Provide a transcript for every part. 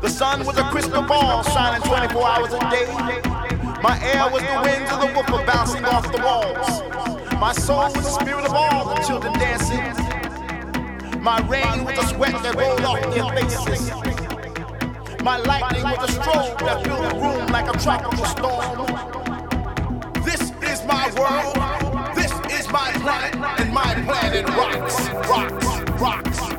The sun was a crystal ball shining 24 hours a day. My air was the winds of the whooper bouncing off the walls. My soul was the spirit of all the children dancing. My rain was the sweat that rolled off their faces. My lightning was the strobe that filled the room like a tropical storm. This is my world. This is my planet, and my planet rocks, rocks, rocks,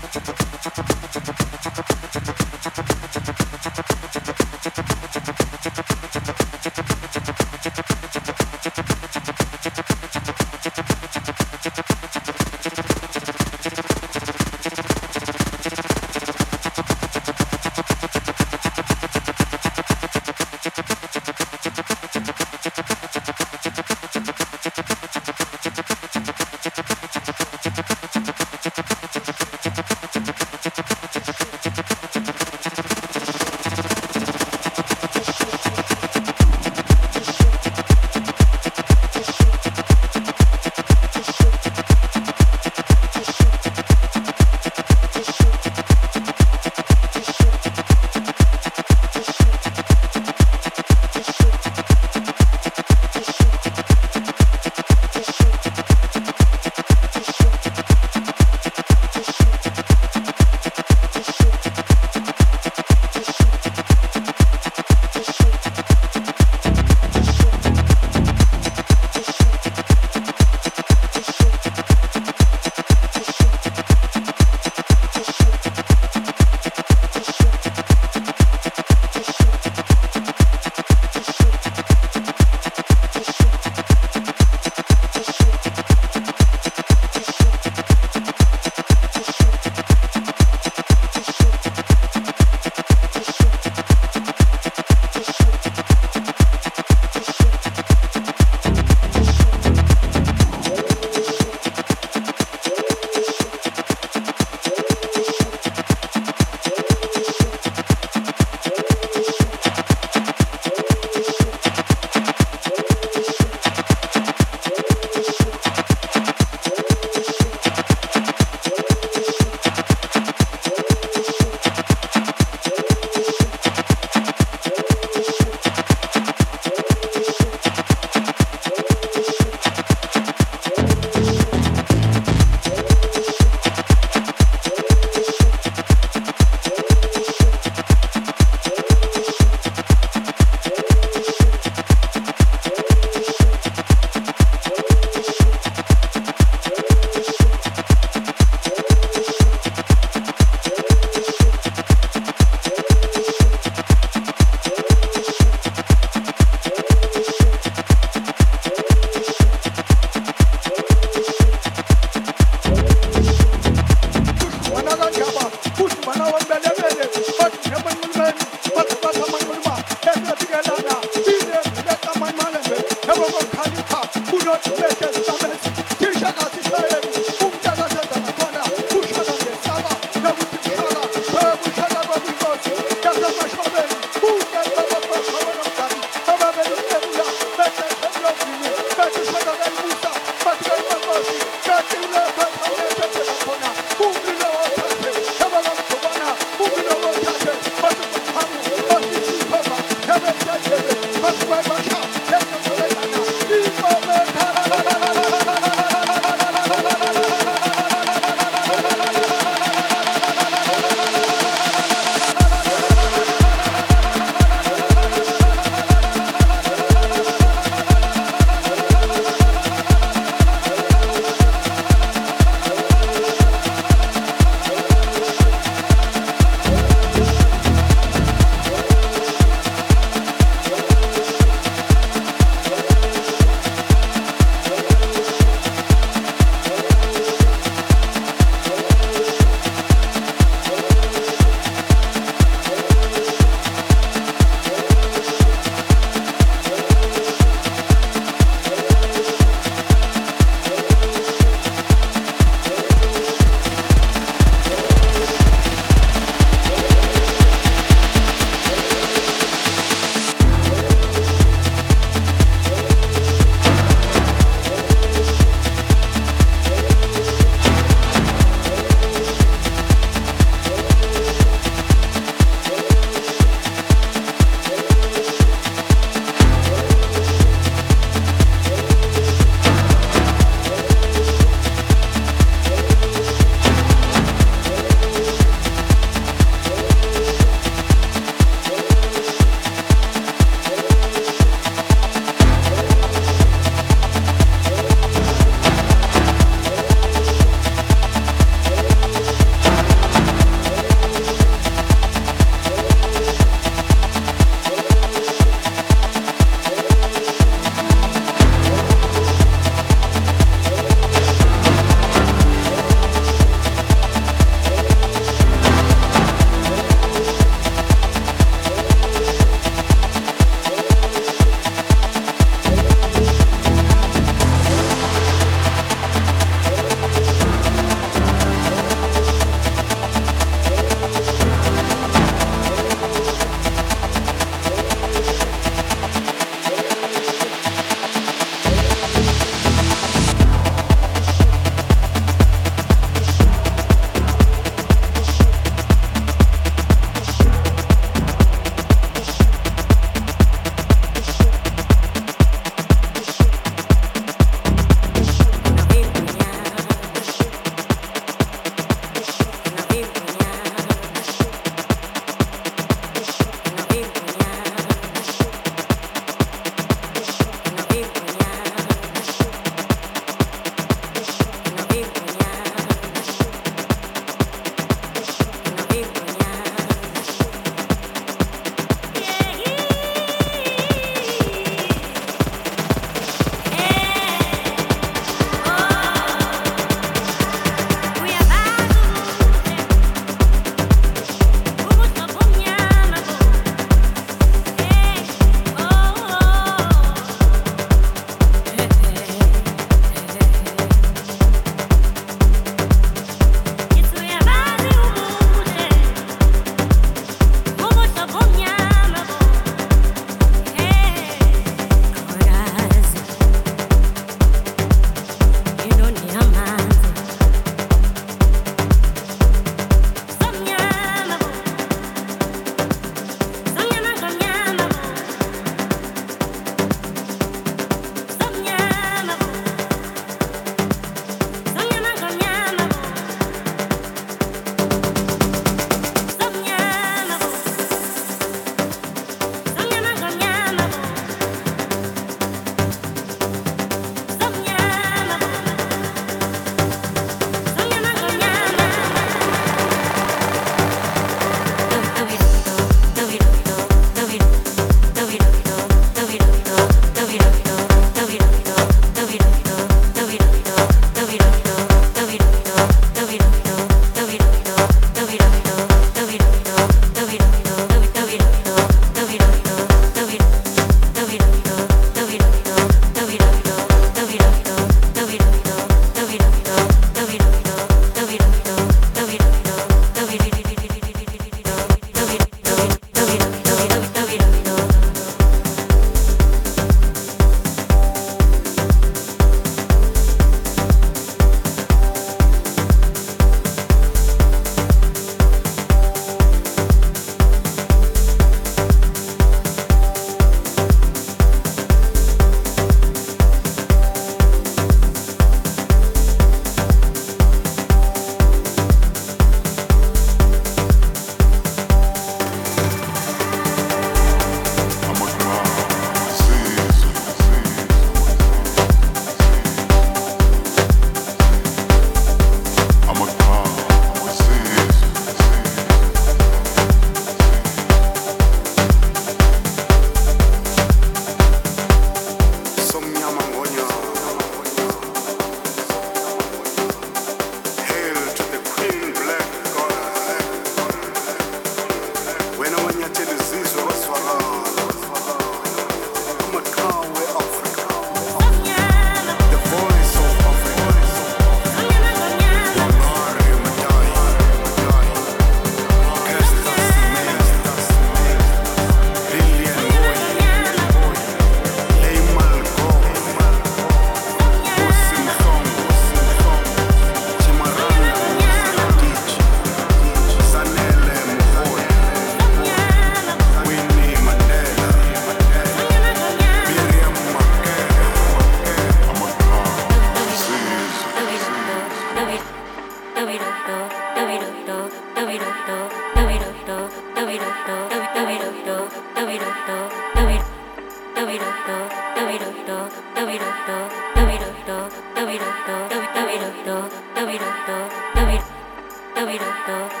home,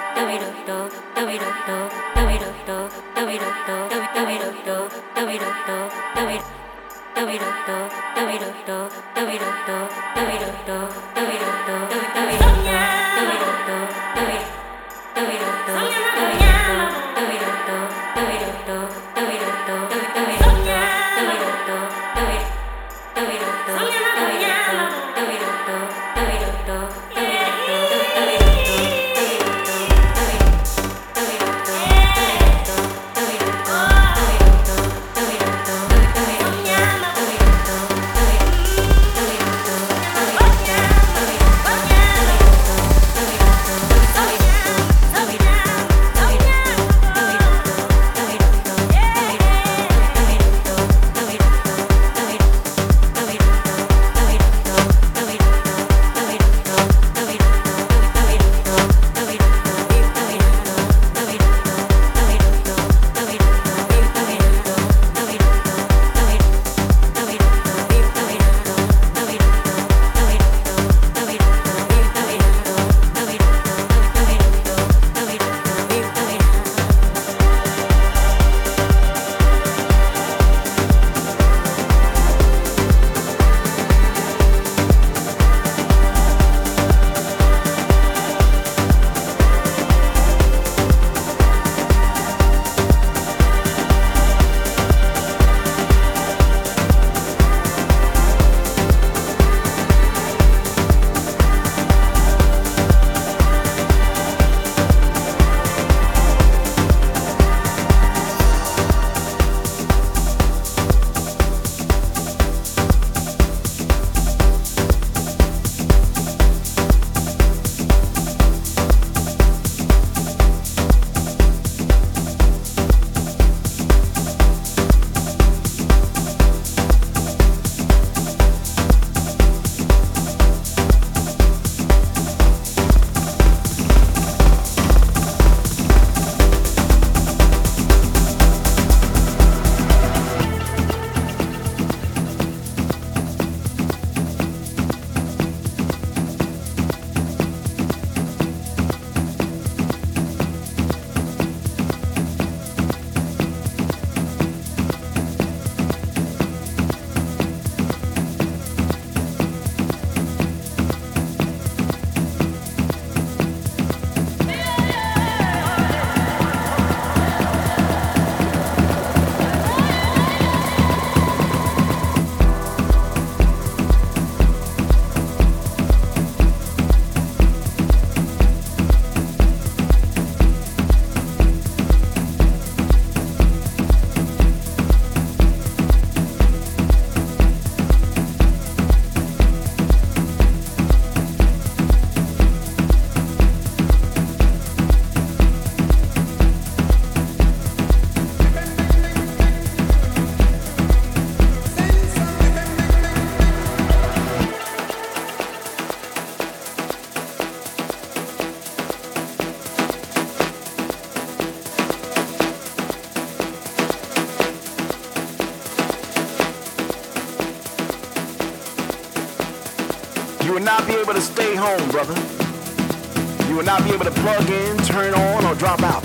plug in, turn on, or drop out.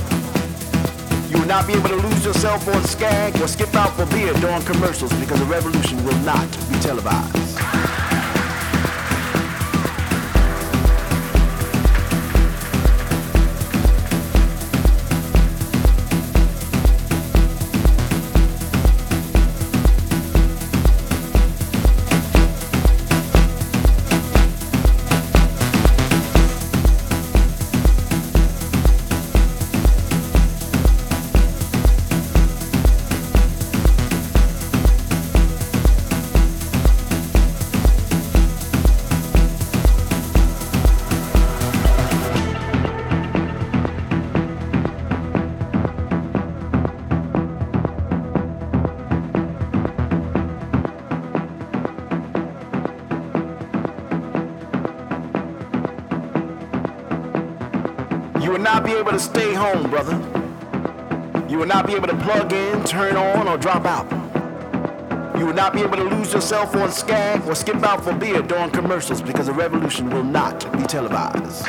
You will not be able to lose yourself on skag or skip out for beer during commercials because the revolution will not be televised. Able to stay home, brother. You will not be able to plug in, turn on, or drop out. You will not be able to lose yourself on skag or skip out for beer during commercials because the revolution will not be televised.